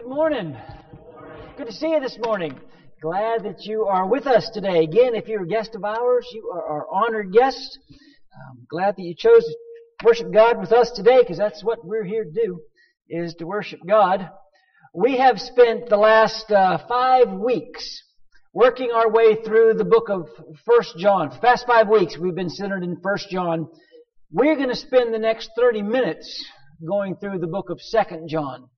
Good morning. Good to see you this morning. Glad that you are with us today. Again, if you're a guest of ours, you are our honored guest. I'm glad that you chose to worship God with us today because that's what we're here to do, is to worship God. We have spent the last uh, five weeks working our way through the book of First John. For the past five weeks, we've been centered in First John. We're going to spend the next 30 minutes going through the book of Second John.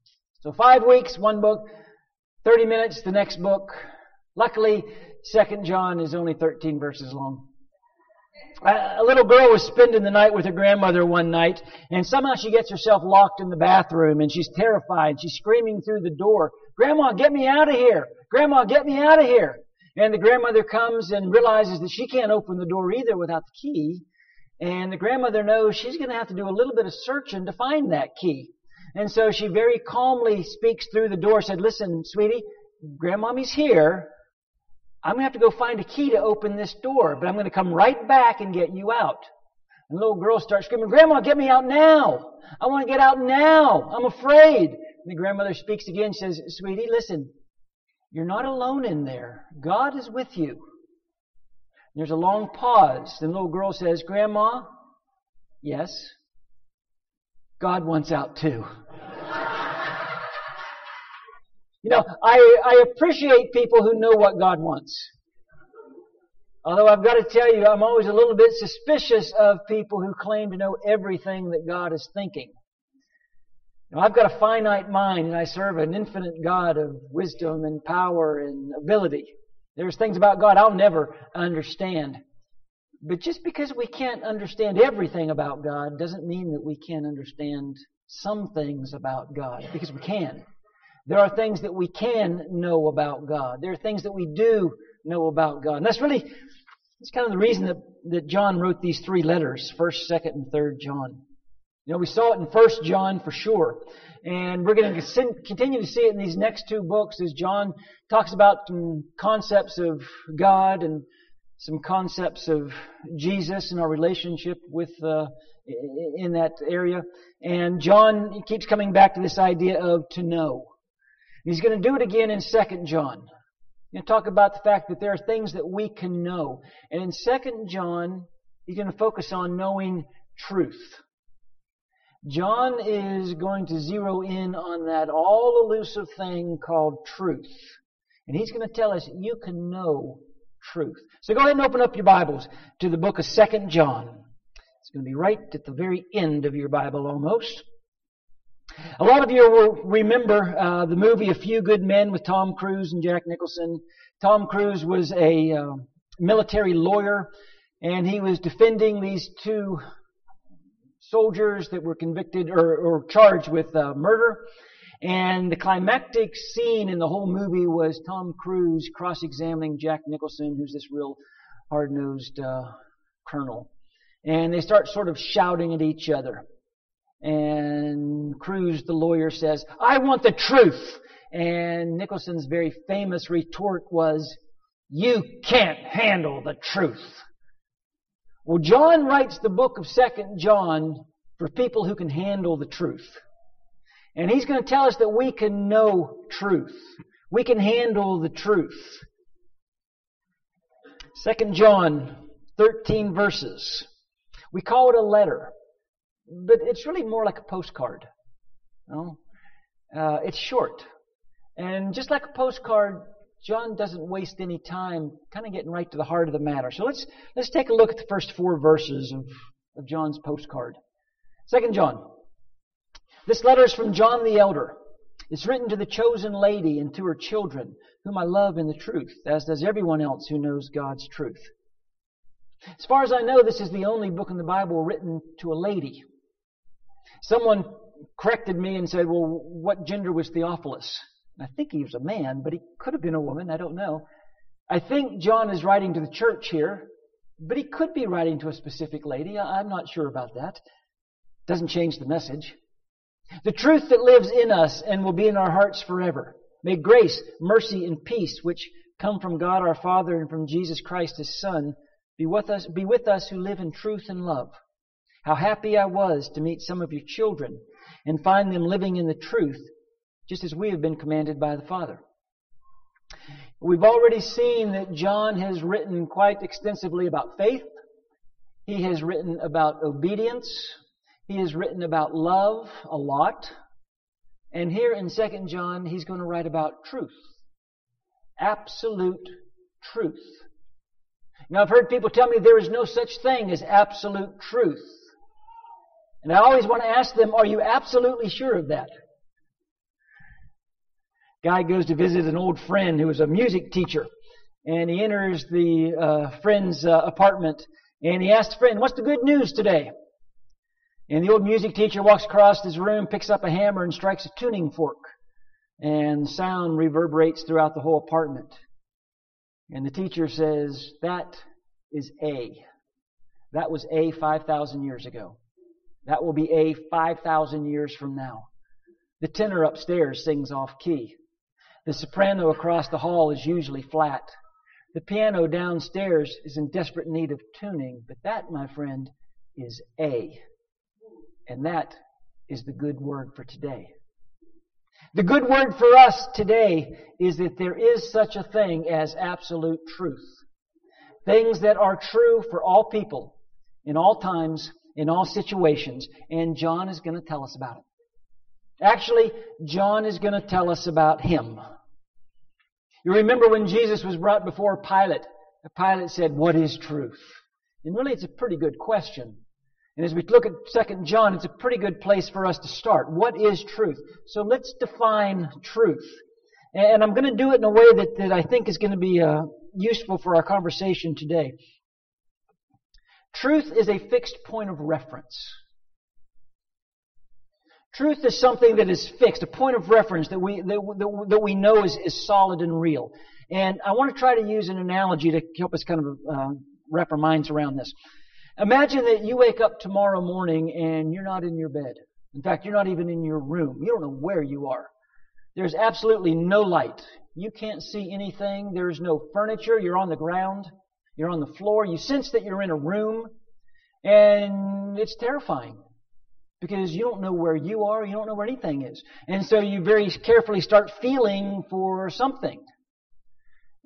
So five weeks, one book, 30 minutes, the next book. Luckily, Second John is only 13 verses long. A little girl was spending the night with her grandmother one night, and somehow she gets herself locked in the bathroom, and she's terrified. She's screaming through the door, Grandma, get me out of here! Grandma, get me out of here! And the grandmother comes and realizes that she can't open the door either without the key. And the grandmother knows she's going to have to do a little bit of searching to find that key. And so she very calmly speaks through the door, said, listen, sweetie, grandmommy's here. I'm going to have to go find a key to open this door, but I'm going to come right back and get you out. And the little girl starts screaming, Grandma, get me out now. I want to get out now. I'm afraid. And the grandmother speaks again, says, sweetie, listen, you're not alone in there. God is with you. There's a long pause. The little girl says, Grandma, yes, God wants out too. You know, I, I appreciate people who know what God wants. Although I've got to tell you, I'm always a little bit suspicious of people who claim to know everything that God is thinking. Now, I've got a finite mind and I serve an infinite God of wisdom and power and ability. There's things about God I'll never understand. But just because we can't understand everything about God doesn't mean that we can't understand some things about God, because we can. There are things that we can know about God. There are things that we do know about God. And that's really, that's kind of the reason that, that John wrote these three letters, 1st, 2nd, and 3rd John. You know, we saw it in 1st John for sure. And we're going to continue to see it in these next two books as John talks about concepts of God and some concepts of Jesus and our relationship with uh, in that area. And John keeps coming back to this idea of to know. He's going to do it again in Second John. To talk about the fact that there are things that we can know. And in Second John, he's going to focus on knowing truth. John is going to zero in on that all elusive thing called truth. And he's going to tell us you can know truth. So go ahead and open up your Bibles to the book of Second John. It's going to be right at the very end of your Bible almost. A lot of you will remember uh, the movie A Few Good Men with Tom Cruise and Jack Nicholson. Tom Cruise was a uh, military lawyer, and he was defending these two soldiers that were convicted or, or charged with uh, murder. And the climactic scene in the whole movie was Tom Cruise cross-examining Jack Nicholson, who's this real hard-nosed uh, colonel. And they start sort of shouting at each other. And Cruise, the lawyer, says, I want the truth. And Nicholson's very famous retort was, you can't handle the truth. Well, John writes the book of Second John for people who can handle the truth. And he's going to tell us that we can know truth. We can handle the truth. Second John, 13 verses. We call it a letter, but it's really more like a postcard. You know? uh, it's short. And just like a postcard, John doesn't waste any time kind of getting right to the heart of the matter. So let's, let's take a look at the first four verses of, of John's postcard. Second John, this letter is from John the Elder. It's written to the chosen lady and to her children, whom I love in the truth, as does everyone else who knows God's truth. As far as I know, this is the only book in the Bible written to a lady. Someone corrected me and said, well, what gender was Theophilus? I think he was a man, but he could have been a woman. I don't know. I think John is writing to the church here, but he could be writing to a specific lady. I'm not sure about that. Doesn't change the message. The truth that lives in us and will be in our hearts forever. May grace, mercy, and peace, which come from God our Father and from Jesus Christ His Son, be with us, be with us who live in truth and love. How happy I was to meet some of your children and find them living in the truth, just as we have been commanded by the Father. We've already seen that John has written quite extensively about faith. He has written about obedience. He has written about love a lot. And here in 2 John, he's going to write about truth. Absolute truth. Now I've heard people tell me there is no such thing as absolute truth. And I always want to ask them, are you absolutely sure of that? Guy goes to visit an old friend who was a music teacher. And he enters the uh, friend's uh, apartment and he asks the friend, what's the good news today? And the old music teacher walks across his room, picks up a hammer and strikes a tuning fork. And sound reverberates throughout the whole apartment. And the teacher says, that is A. That was A 5,000 years ago. That will be A 5,000 years from now. The tenor upstairs sings off key. The soprano across the hall is usually flat. The piano downstairs is in desperate need of tuning, but that, my friend, is A. And that is the good word for today. The good word for us today is that there is such a thing as absolute truth. Things that are true for all people, in all times, in all situations. And John is going to tell us about it. Actually, John is going to tell us about him. You remember when Jesus was brought before Pilate, Pilate said, What is truth? And really, it's a pretty good question. And as we look at 2 John, it's a pretty good place for us to start. What is truth? So let's define truth. And I'm going to do it in a way that, that I think is going to be uh, useful for our conversation today. Truth is a fixed point of reference. Truth is something that is fixed, a point of reference that we, that, that we know is, is solid and real. And I want to try to use an analogy to help us kind of uh, wrap our minds around this. Imagine that you wake up tomorrow morning and you're not in your bed. In fact, you're not even in your room. You don't know where you are. There's absolutely no light. You can't see anything. There's no furniture. You're on the ground. You're on the floor. You sense that you're in a room. And it's terrifying because you don't know where you are, you don't know where anything is. And so you very carefully start feeling for something.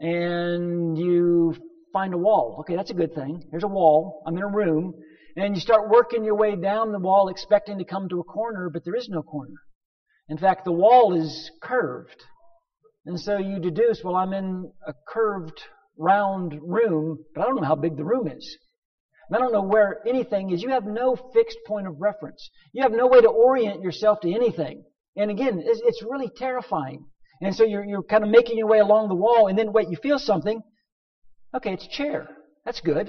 And you find a wall. Okay, that's a good thing. There's a wall. I'm in a room. And you start working your way down the wall expecting to come to a corner, but there is no corner. In fact, the wall is curved. And so you deduce, well, I'm in a curved, round room, but I don't know how big the room is. And I don't know where anything is. You have no fixed point of reference. You have no way to orient yourself to anything. And again, it's, really terrifying. And so you're, you're kind of making your way along the wall, and then wait, you feel something. Okay, it's a chair. That's good.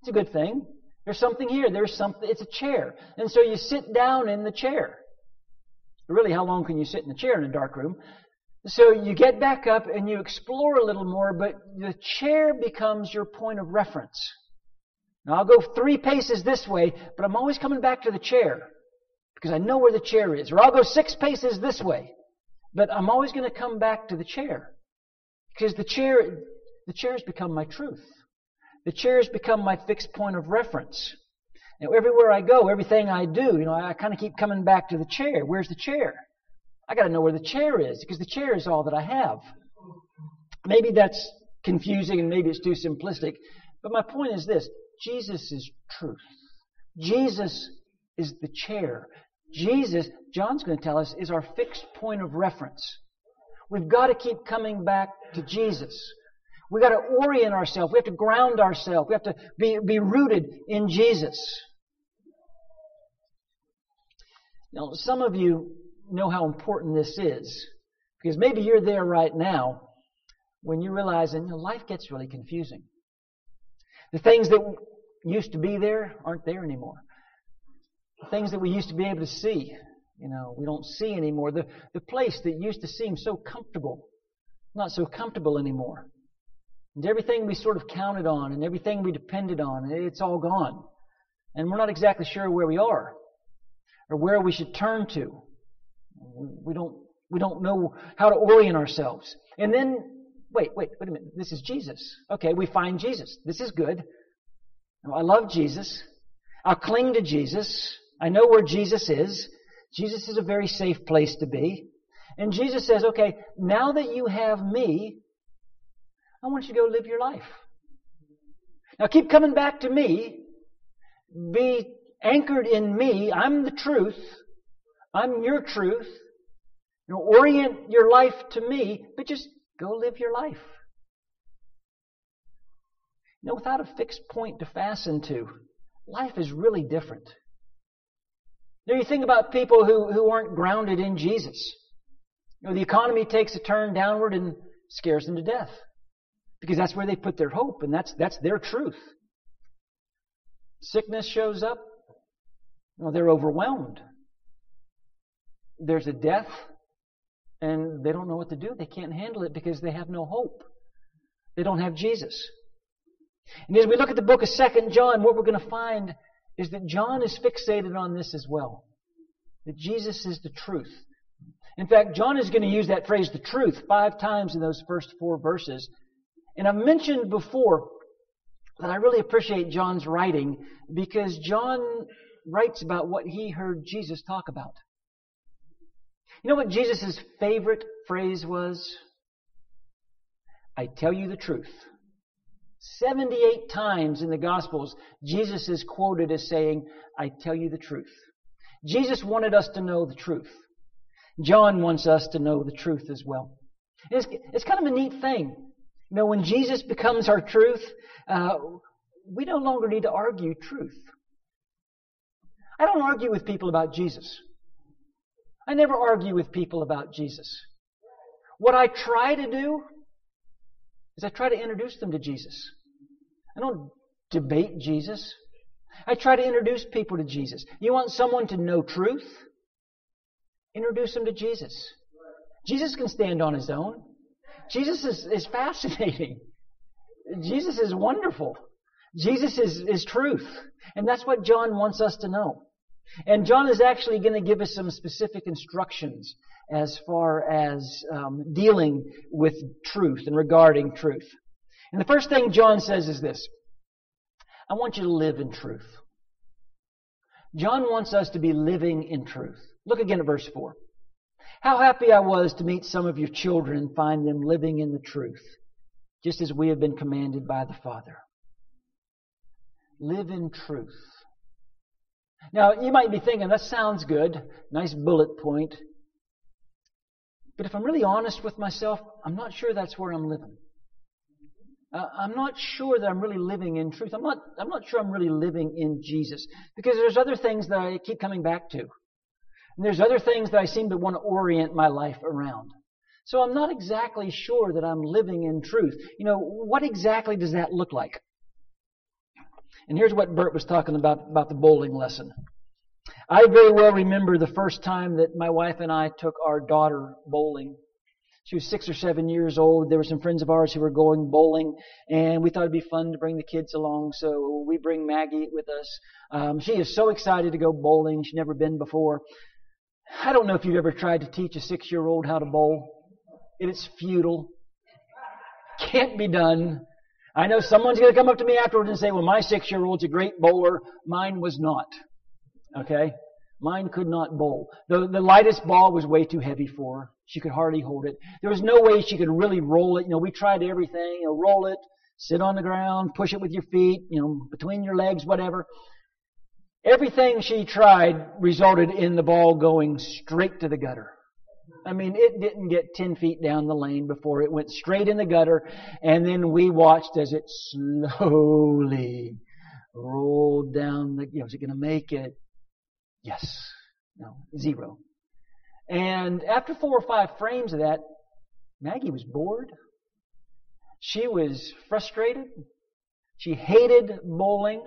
It's a good thing. There's something here. There's something. It's a chair. And so you sit down in the chair. Really, how long can you sit in the chair in a dark room? So you get back up and you explore a little more, but the chair becomes your point of reference. Now I'll go three paces this way, but I'm always coming back to the chair because I know where the chair is. Or I'll go six paces this way, but I'm always going to come back to the chair because the chair, the chair has become my truth. The chair has become my fixed point of reference. Now everywhere I go, everything I do, you know, I kind of keep coming back to the chair. Where's the chair? I got to know where the chair is because the chair is all that I have. Maybe that's confusing and maybe it's too simplistic, but my point is this. Jesus is truth. Jesus is the chair. Jesus, John's going to tell us, is our fixed point of reference. We've got to keep coming back to Jesus. We've got to orient ourselves. We have to ground ourselves. We have to be, be rooted in Jesus. Now, some of you know how important this is because maybe you're there right now when you realize that you know, life gets really confusing. The things that used to be there aren't there anymore. The things that we used to be able to see, you know, we don't see anymore. The, the place that used to seem so comfortable, not so comfortable anymore. And everything we sort of counted on and everything we depended on, it's all gone. And we're not exactly sure where we are or where we should turn to. We don't, we don't know how to orient ourselves. And then wait, wait, wait a minute. This is Jesus. Okay, we find Jesus. This is good. I love Jesus. I'll cling to Jesus. I know where Jesus is. Jesus is a very safe place to be. And Jesus says, okay, now that you have me, I want you to go live your life. Now keep coming back to me. Be anchored in me. I'm the truth. I'm your truth. You know, orient your life to me, but just go live your life. You know, without a fixed point to fasten to, life is really different. Now you think about people who, who aren't grounded in Jesus. You know, the economy takes a turn downward and scares them to death. Because that's where they put their hope, and that's, that's their truth. Sickness shows up, well, they're overwhelmed. There's a death, and they don't know what to do. They can't handle it because they have no hope. They don't have Jesus. And as we look at the book of Second John, what we're going to find is that John is fixated on this as well. That Jesus is the truth. In fact, John is going to use that phrase, the truth, five times in those first four verses. And I've mentioned before that I really appreciate John's writing because John writes about what he heard Jesus talk about. You know what Jesus' favorite phrase was? I tell you the truth. 78 times in the Gospels, Jesus is quoted as saying, I tell you the truth. Jesus wanted us to know the truth. John wants us to know the truth as well. It's, it's kind of a neat thing. You know, when Jesus becomes our truth, uh, we no longer need to argue truth. I don't argue with people about Jesus. I never argue with people about Jesus. What I try to do is I try to introduce them to Jesus. I don't debate Jesus. I try to introduce people to Jesus. You want someone to know truth? Introduce them to Jesus. Jesus can stand on his own. Jesus is, is fascinating. Jesus is wonderful. Jesus is, is truth. And that's what John wants us to know. And John is actually going to give us some specific instructions as far as um, dealing with truth and regarding truth. And the first thing John says is this I want you to live in truth. John wants us to be living in truth. Look again at verse 4. How happy I was to meet some of your children and find them living in the truth, just as we have been commanded by the Father. Live in truth. Now, you might be thinking, that sounds good. Nice bullet point. But if I'm really honest with myself, I'm not sure that's where I'm living. Uh, I'm not sure that I'm really living in truth. I'm not, I'm not sure I'm really living in Jesus. Because there's other things that I keep coming back to. And there's other things that I seem to want to orient my life around. So I'm not exactly sure that I'm living in truth. You know, what exactly does that look like? And here's what Bert was talking about, about the bowling lesson. I very well remember the first time that my wife and I took our daughter bowling. She was six or seven years old. There were some friends of ours who were going bowling, and we thought it'd be fun to bring the kids along, so we bring Maggie with us. Um, she is so excited to go bowling. She's never been before. I don't know if you've ever tried to teach a six-year-old how to bowl. It is futile. Can't be done. I know someone's going to come up to me afterwards and say, well, my six-year-old's a great bowler. Mine was not. Okay? Mine could not bowl. The, the lightest ball was way too heavy for her. She could hardly hold it. There was no way she could really roll it. You know, we tried everything. You know, roll it, sit on the ground, push it with your feet, you know, between your legs, whatever. Everything she tried resulted in the ball going straight to the gutter. I mean, it didn't get 10 feet down the lane before it went straight in the gutter, and then we watched as it slowly rolled down the, you know, is it going to make it? Yes. No. Zero. And after four or five frames of that, Maggie was bored. She was frustrated. She hated bowling.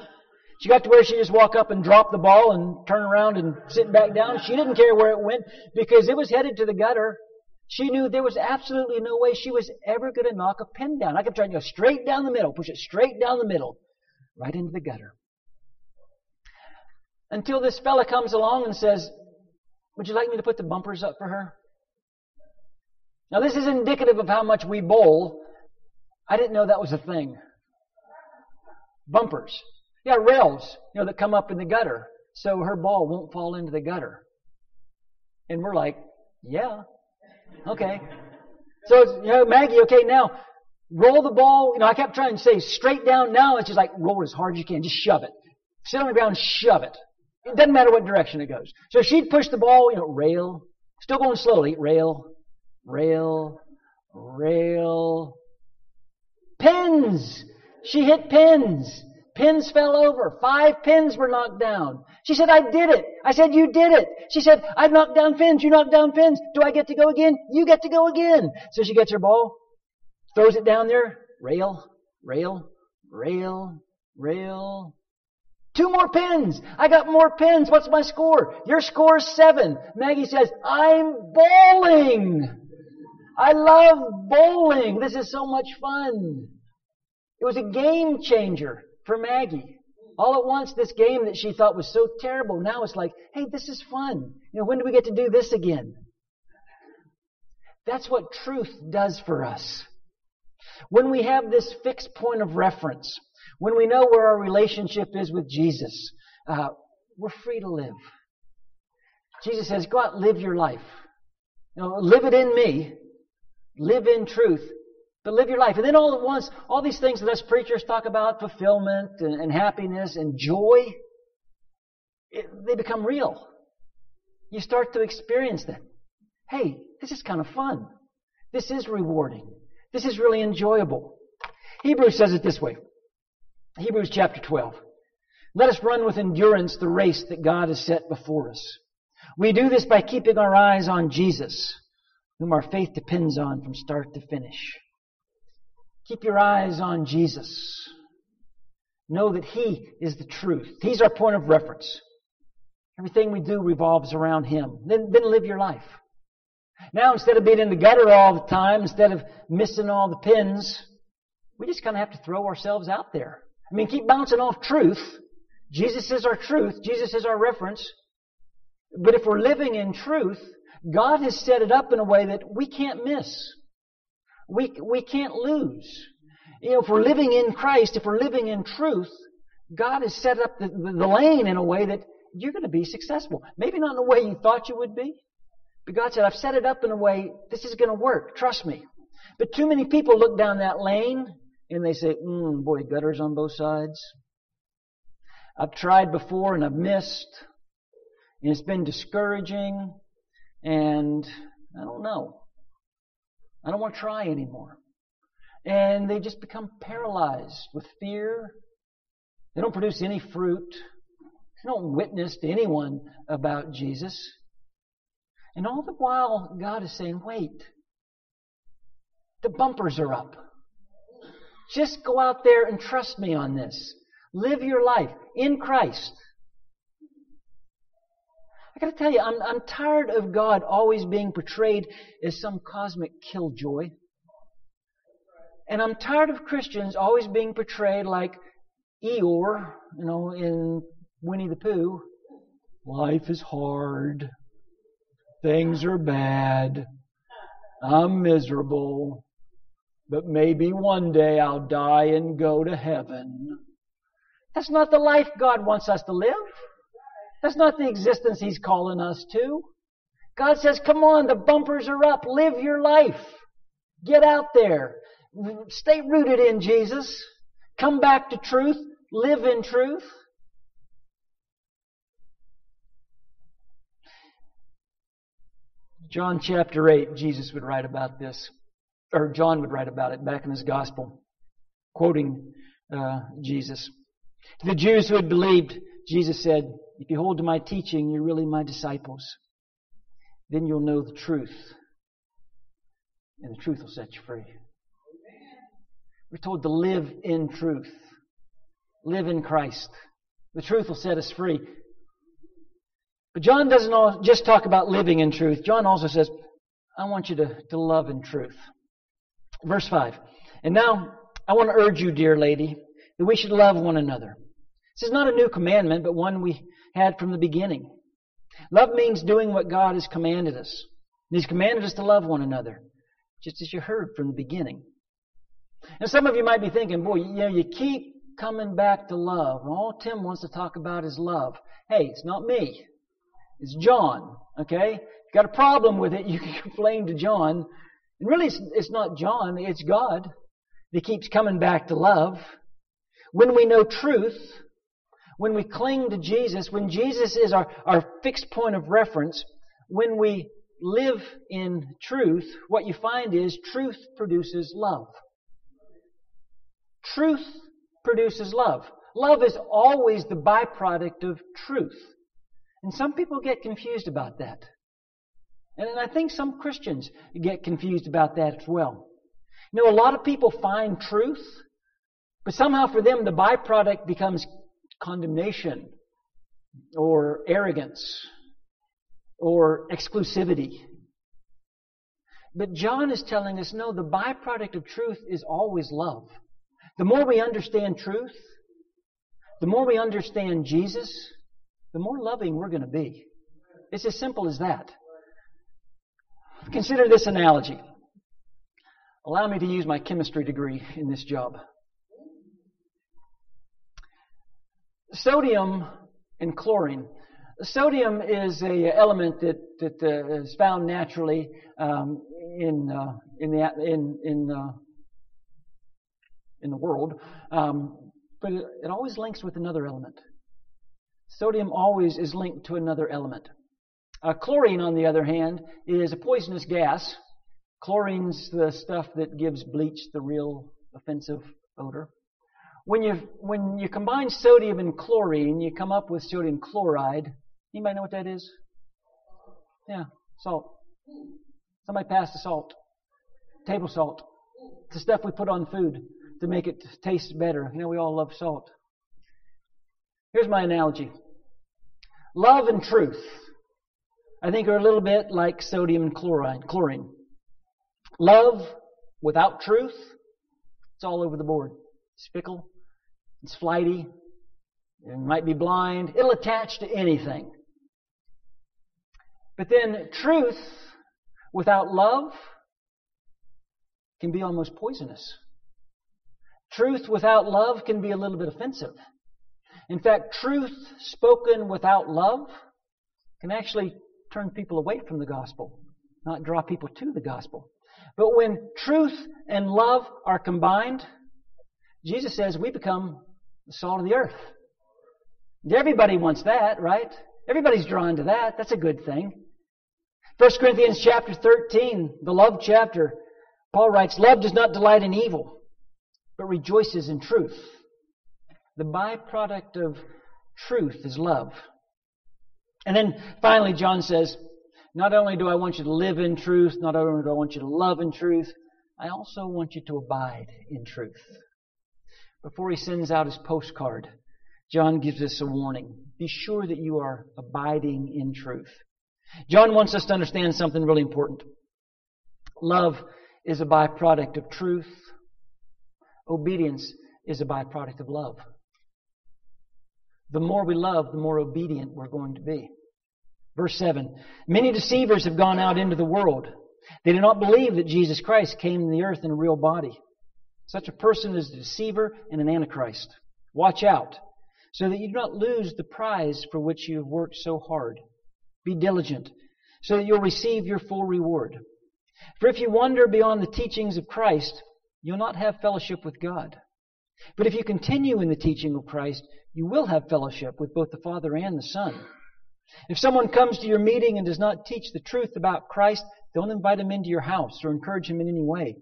She got to where she just walk up and drop the ball and turn around and sit back down. She didn't care where it went because it was headed to the gutter. She knew there was absolutely no way she was ever going to knock a pin down. I kept trying to go straight down the middle, push it straight down the middle, right into the gutter. Until this fella comes along and says, Would you like me to put the bumpers up for her? Now, this is indicative of how much we bowl. I didn't know that was a thing. Bumpers. Yeah, rails, you know, that come up in the gutter so her ball won't fall into the gutter. And we're like, yeah. Okay. So, you know, Maggie, okay, now roll the ball. You know, I kept trying to say straight down. Now it's just like roll as hard as you can. Just shove it. Sit on the ground, shove it. It doesn't matter what direction it goes. So she'd push the ball, you know, rail, still going slowly, rail, rail, rail. Pins! She hit pins. Pins fell over. Five pins were knocked down. She said, I did it. I said, you did it. She said, I've knocked down pins. You knocked down pins. Do I get to go again? You get to go again. So she gets her ball, throws it down there, rail, rail, rail, rail. Two more pins. I got more pins. What's my score? Your score is seven. Maggie says, I'm bowling. I love bowling. This is so much fun. It was a game changer for Maggie. All at once, this game that she thought was so terrible, now it's like, hey, this is fun. You know, when do we get to do this again? That's what truth does for us. When we have this fixed point of reference, when we know where our relationship is with Jesus, uh, we're free to live. Jesus says, go out live your life. You know, live it in me. Live in truth. But live your life. And then all at once, all these things that us preachers talk about, fulfillment and, and happiness and joy, it, they become real. You start to experience them. Hey, this is kind of fun. This is rewarding. This is really enjoyable. Hebrews says it this way. Hebrews chapter 12. Let us run with endurance the race that God has set before us. We do this by keeping our eyes on Jesus, whom our faith depends on from start to finish. Keep your eyes on Jesus. Know that He is the truth. He's our point of reference. Everything we do revolves around Him. Then, then live your life. Now, instead of being in the gutter all the time, instead of missing all the pins, we just kind of have to throw ourselves out there. I mean, keep bouncing off truth. Jesus is our truth. Jesus is our reference. But if we're living in truth, God has set it up in a way that we can't miss. We, we can't lose. You know, if we're living in Christ, if we're living in truth, God has set up the, the lane in a way that you're going to be successful. Maybe not in the way you thought you would be, but God said, I've set it up in a way, this is going to work. Trust me. But too many people look down that lane and they say, mm, boy, gutters on both sides. I've tried before and I've missed. And it's been discouraging. And I don't know. I don't want to try anymore. And they just become paralyzed with fear. They don't produce any fruit. They don't witness to anyone about Jesus. And all the while, God is saying, wait, the bumpers are up. Just go out there and trust me on this. Live your life in Christ. I gotta tell you, I'm, I'm tired of God always being portrayed as some cosmic killjoy. And I'm tired of Christians always being portrayed like Eeyore, you know, in Winnie the Pooh. Life is hard. Things are bad. I'm miserable. But maybe one day I'll die and go to heaven. That's not the life God wants us to live. That's not the existence He's calling us to. God says, come on, the bumpers are up. Live your life. Get out there. Stay rooted in Jesus. Come back to truth. Live in truth. John chapter 8, Jesus would write about this, or John would write about it back in his gospel, quoting uh, Jesus. To the Jews who had believed, Jesus said, If you hold to my teaching, you're really my disciples. Then you'll know the truth, and the truth will set you free. We're told to live in truth, live in Christ. The truth will set us free. But John doesn't just talk about living in truth. John also says, I want you to, to love in truth. Verse 5. And now, I want to urge you, dear lady, that we should love one another. This is not a new commandment, but one we had from the beginning. Love means doing what God has commanded us. He's commanded us to love one another, just as you heard from the beginning. And some of you might be thinking, boy, you know, you keep coming back to love. All Tim wants to talk about is love. Hey, it's not me. It's John. Okay? If you got a problem with it, you can complain to John. And really, it's, it's not John, it's God that keeps coming back to love. When we know truth, when we cling to Jesus, when Jesus is our, our fixed point of reference, when we live in truth, what you find is truth produces love. Truth produces love. Love is always the byproduct of truth. And some people get confused about that. And I think some Christians get confused about that as well. You know, a lot of people find truth, but somehow for them the byproduct becomes condemnation or arrogance or exclusivity. But John is telling us no, the byproduct of truth is always love. The more we understand truth, the more we understand Jesus, the more loving we're going to be. It's as simple as that. Consider this analogy. Allow me to use my chemistry degree in this job. Sodium and chlorine. Sodium is a element that, that uh, is found naturally um, in, uh, in, the, in, in, uh, in the world, um, but it, it always links with another element. Sodium always is linked to another element. Uh, chlorine, on the other hand, is a poisonous gas. Chlorine's the stuff that gives bleach the real offensive odor. When you, when you combine sodium and chlorine, you come up with sodium chloride. Anybody know what that is? Yeah, salt. Somebody pass the salt. Table salt. It's the stuff we put on food to make it taste better. You know, we all love salt. Here's my analogy. Love and truth, I think, are a little bit like sodium and chlorine. chlorine. Love without truth, it's all over the board. It's fickle, it's flighty, it might be blind, it'll attach to anything. But then truth without love can be almost poisonous. Truth without love can be a little bit offensive. In fact, truth spoken without love can actually turn people away from the gospel, not draw people to the gospel. But when truth and love are combined, Jesus says we become the salt of the earth. Everybody wants that, right? Everybody's drawn to that. That's a good thing. 1 Corinthians chapter 13, the love chapter, Paul writes, Love does not delight in evil, but rejoices in truth. The byproduct of truth is love. And then finally, John says, Not only do I want you to live in truth, not only do I want you to love in truth, I also want you to abide in truth. Before he sends out his postcard, John gives us a warning. Be sure that you are abiding in truth. John wants us to understand something really important. Love is a byproduct of truth. Obedience is a byproduct of love. The more we love, the more obedient we're going to be. Verse 7 Many deceivers have gone out into the world. They do not believe that Jesus Christ came to the earth in a real body. Such a person is a deceiver and an antichrist. Watch out, so that you do not lose the prize for which you have worked so hard. Be diligent, so that you'll receive your full reward. For if you wander beyond the teachings of Christ, you'll not have fellowship with God. But if you continue in the teaching of Christ, you will have fellowship with both the Father and the Son. If someone comes to your meeting and does not teach the truth about Christ, don't invite him into your house or encourage him in any way.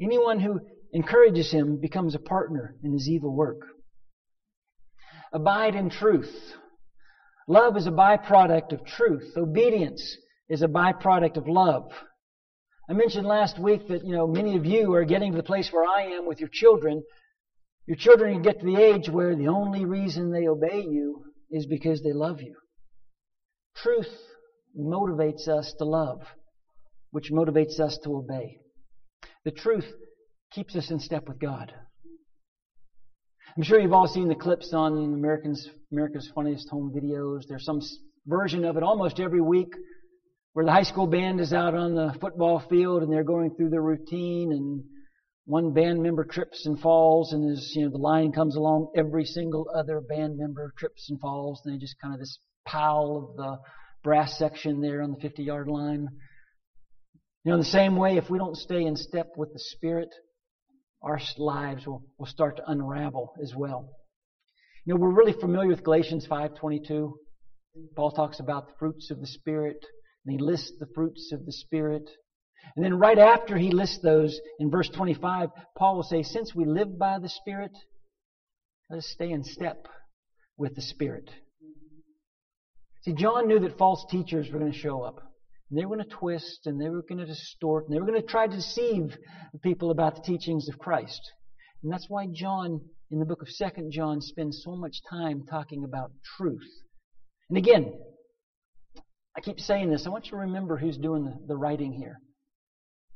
Anyone who encourages him becomes a partner in his evil work. Abide in truth. Love is a byproduct of truth. Obedience is a byproduct of love. I mentioned last week that, you know, many of you are getting to the place where I am with your children your children get to the age where the only reason they obey you is because they love you. Truth motivates us to love, which motivates us to obey. The truth keeps us in step with God. I'm sure you've all seen the clips on Americans, America's Funniest Home Videos. There's some version of it almost every week where the high school band is out on the football field and they're going through their routine and one band member trips and falls, and as you know, the line comes along, every single other band member trips and falls, and they just kind of this pile of the brass section there on the 50 yard line. You know, in the same way, if we don't stay in step with the Spirit, our lives will, will start to unravel as well. You know, we're really familiar with Galatians 5.22. Paul talks about the fruits of the Spirit, and he lists the fruits of the Spirit. And then right after he lists those, in verse 25, Paul will say, since we live by the Spirit, let us stay in step with the Spirit. See, John knew that false teachers were going to show up. They were going to twist and they were going to distort and they were going to try to deceive people about the teachings of Christ. And that's why John, in the book of 2nd John, spends so much time talking about truth. And again, I keep saying this. I want you to remember who's doing the, the writing here.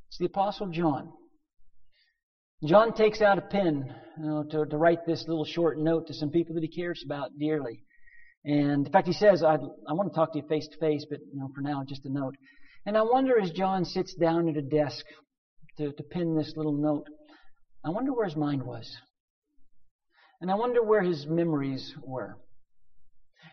It's the Apostle John. John takes out a pen you know, to, to write this little short note to some people that he cares about dearly. And in fact, he says, I, I want to talk to you face to face, but you know, for now, just a note. And I wonder as John sits down at a desk to, to pen this little note, I wonder where his mind was. And I wonder where his memories were.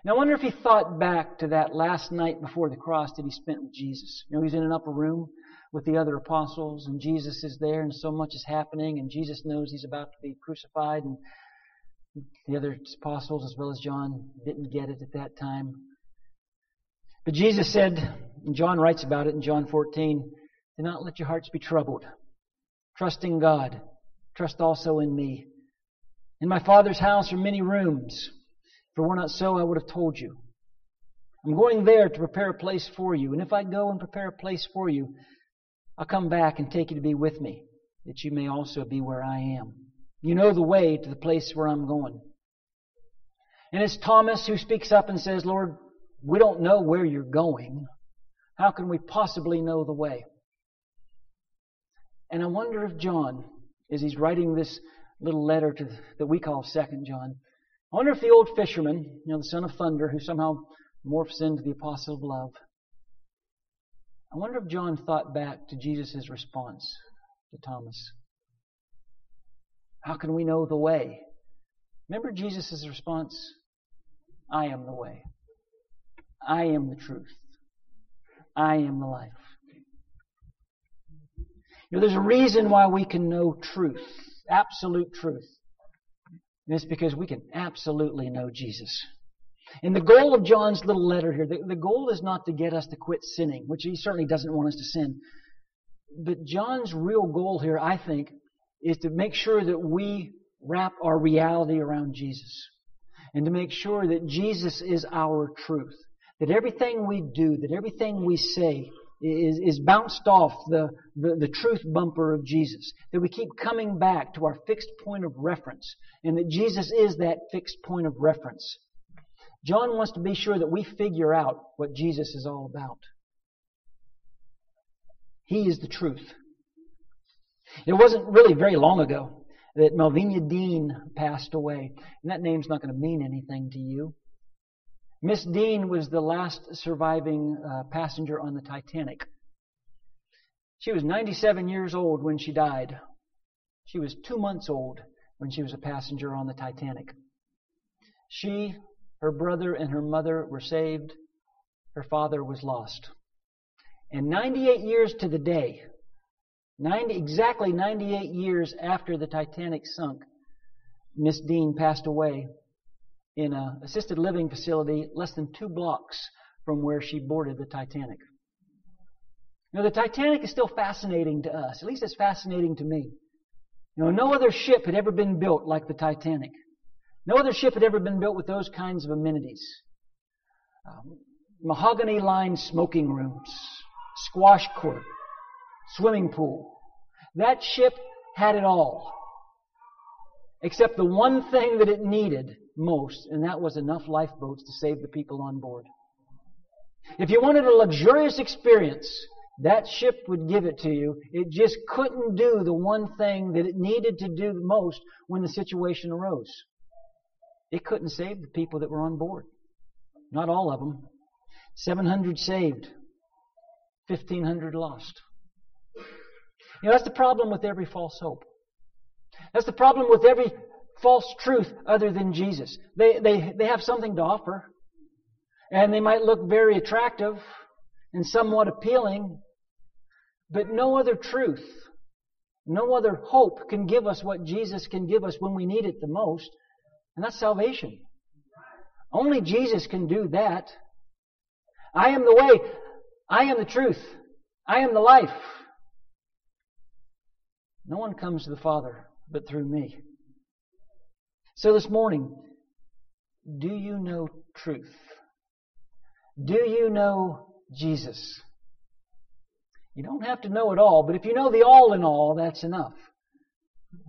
And I wonder if he thought back to that last night before the cross that he spent with Jesus. You know, he's in an upper room with the other apostles, and Jesus is there, and so much is happening, and Jesus knows he's about to be crucified, and the other apostles, as well as John, didn't get it at that time. But Jesus said, and John writes about it in John 14, do not let your hearts be troubled. Trust in God. Trust also in me. In my Father's house are many rooms. If it were not so, I would have told you. I'm going there to prepare a place for you. And if I go and prepare a place for you, I'll come back and take you to be with me, that you may also be where I am. You know the way to the place where I'm going. And it's Thomas who speaks up and says, Lord, we don't know where you're going. How can we possibly know the way? And I wonder if John, as he's writing this little letter to, that we call Second John, I wonder if the old fisherman, you know, the son of thunder, who somehow morphs into the apostle of love, I wonder if John thought back to Jesus' response to Thomas. How can we know the way? Remember Jesus' response? I am the way. I am the truth. I am the life. You know, there's a reason why we can know truth, absolute truth. And it's because we can absolutely know Jesus. And the goal of John's little letter here, the, the goal is not to get us to quit sinning, which he certainly doesn't want us to sin. But John's real goal here, I think, is to make sure that we wrap our reality around Jesus. And to make sure that Jesus is our truth. That everything we do, that everything we say is, is bounced off the, the, the truth bumper of Jesus. That we keep coming back to our fixed point of reference. And that Jesus is that fixed point of reference. John wants to be sure that we figure out what Jesus is all about. He is the truth. It wasn't really very long ago that Millvina Dean passed away. And that name's not going to mean anything to you. Miss Dean was the last surviving uh, passenger on the Titanic. She was 97 years old when she died. She was two months old when she was a passenger on the Titanic. She, her brother, and her mother were saved. Her father was lost. And 98 years to the day, 90, exactly 98 years after the Titanic sunk, Miss Dean passed away in an assisted living facility less than two blocks from where she boarded the Titanic. Now, the Titanic is still fascinating to us. At least it's fascinating to me. You know, no other ship had ever been built like the Titanic. No other ship had ever been built with those kinds of amenities. Um, mahogany lined smoking rooms, squash court, swimming pool. That ship had it all. Except the one thing that it needed most, and that was enough lifeboats to save the people on board. If you wanted a luxurious experience, that ship would give it to you. It just couldn't do the one thing that it needed to do most when the situation arose. It couldn't save the people that were on board. Not all of them. 700 saved. 1,500 lost. You know, that's the problem with every false hope. That's the problem with every false truth other than Jesus. They, they, they have something to offer. And they might look very attractive and somewhat appealing, but no other truth, no other hope can give us what Jesus can give us when we need it the most, and that's salvation. Only Jesus can do that. I am the way. I am the truth. I am the life. No one comes to the Father but through me. So this morning, do you know truth? Do you know Jesus? You don't have to know it all, but if you know the all in all, that's enough.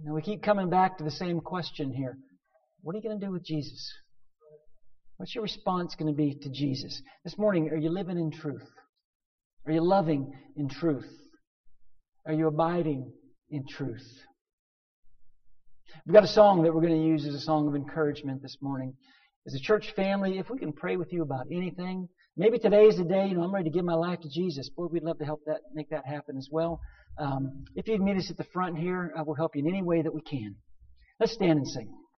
Now we keep coming back to the same question here. What are you going to do with Jesus? What's your response going to be to Jesus? This morning, are you living in truth? Are you loving in truth? Are you abiding in truth? We've got a song that we're going to use as a song of encouragement this morning. As a church family, if we can pray with you about anything, maybe today is the day, you know, I'm ready to give my life to Jesus. Boy, we'd love to help that, make that happen as well. Um, if you'd meet us at the front here, I will help you in any way that we can. Let's stand and sing.